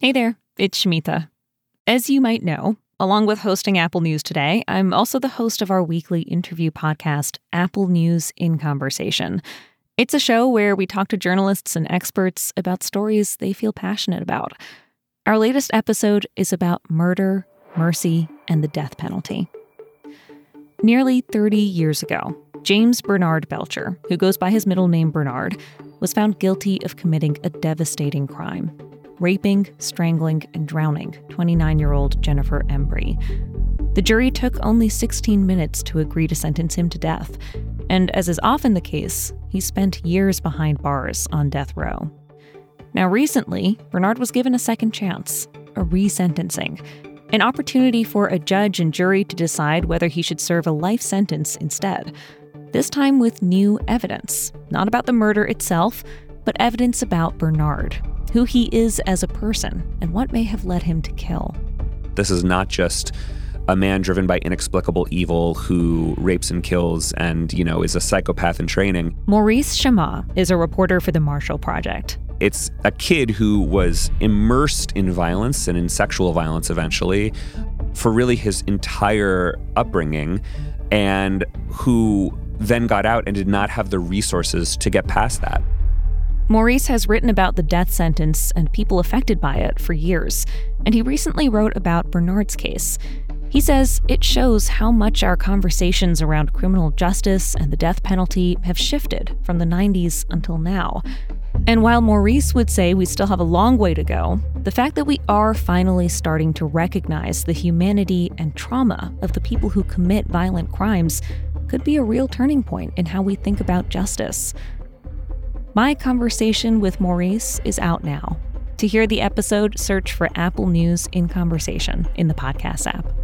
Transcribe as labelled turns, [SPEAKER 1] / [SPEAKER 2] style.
[SPEAKER 1] Hey there, it's Shumita. As you might know, along with hosting Apple News Today, I'm also the host of our weekly interview podcast, Apple News in Conversation. It's a show where we talk to journalists and experts about stories they feel passionate about. Our latest episode is about murder, mercy, and the death penalty. Nearly 30 years ago, James Bernard Belcher, who goes by his middle name Bernard, was found guilty of committing a devastating crime raping, strangling, and drowning 29 year old Jennifer Embry. The jury took only 16 minutes to agree to sentence him to death, and as is often the case, he spent years behind bars on death row. Now, recently, Bernard was given a second chance, a resentencing, an opportunity for a judge and jury to decide whether he should serve a life sentence instead. This time with new evidence, not about the murder itself, but evidence about Bernard, who he is as a person, and what may have led him to kill.
[SPEAKER 2] This is not just a man driven by inexplicable evil who rapes and kills and, you know, is a psychopath in training.
[SPEAKER 1] Maurice Chammah is a reporter for the Marshall Project.
[SPEAKER 2] It's a kid who was immersed in violence and in sexual violence eventually for really his entire upbringing and who then got out and did not have the resources to get past that.
[SPEAKER 1] Maurice has written about the death sentence and people affected by it for years, and he recently wrote about Bernard's case. He says it shows how much our conversations around criminal justice and the death penalty have shifted from the 90s until now. And while Maurice would say we still have a long way to go, the fact that we are finally starting to recognize the humanity and trauma of the people who commit violent crimes could be a real turning point in how we think about justice. My conversation with Maurice is out now. To hear the episode, search for Apple News in Conversation in the podcast app.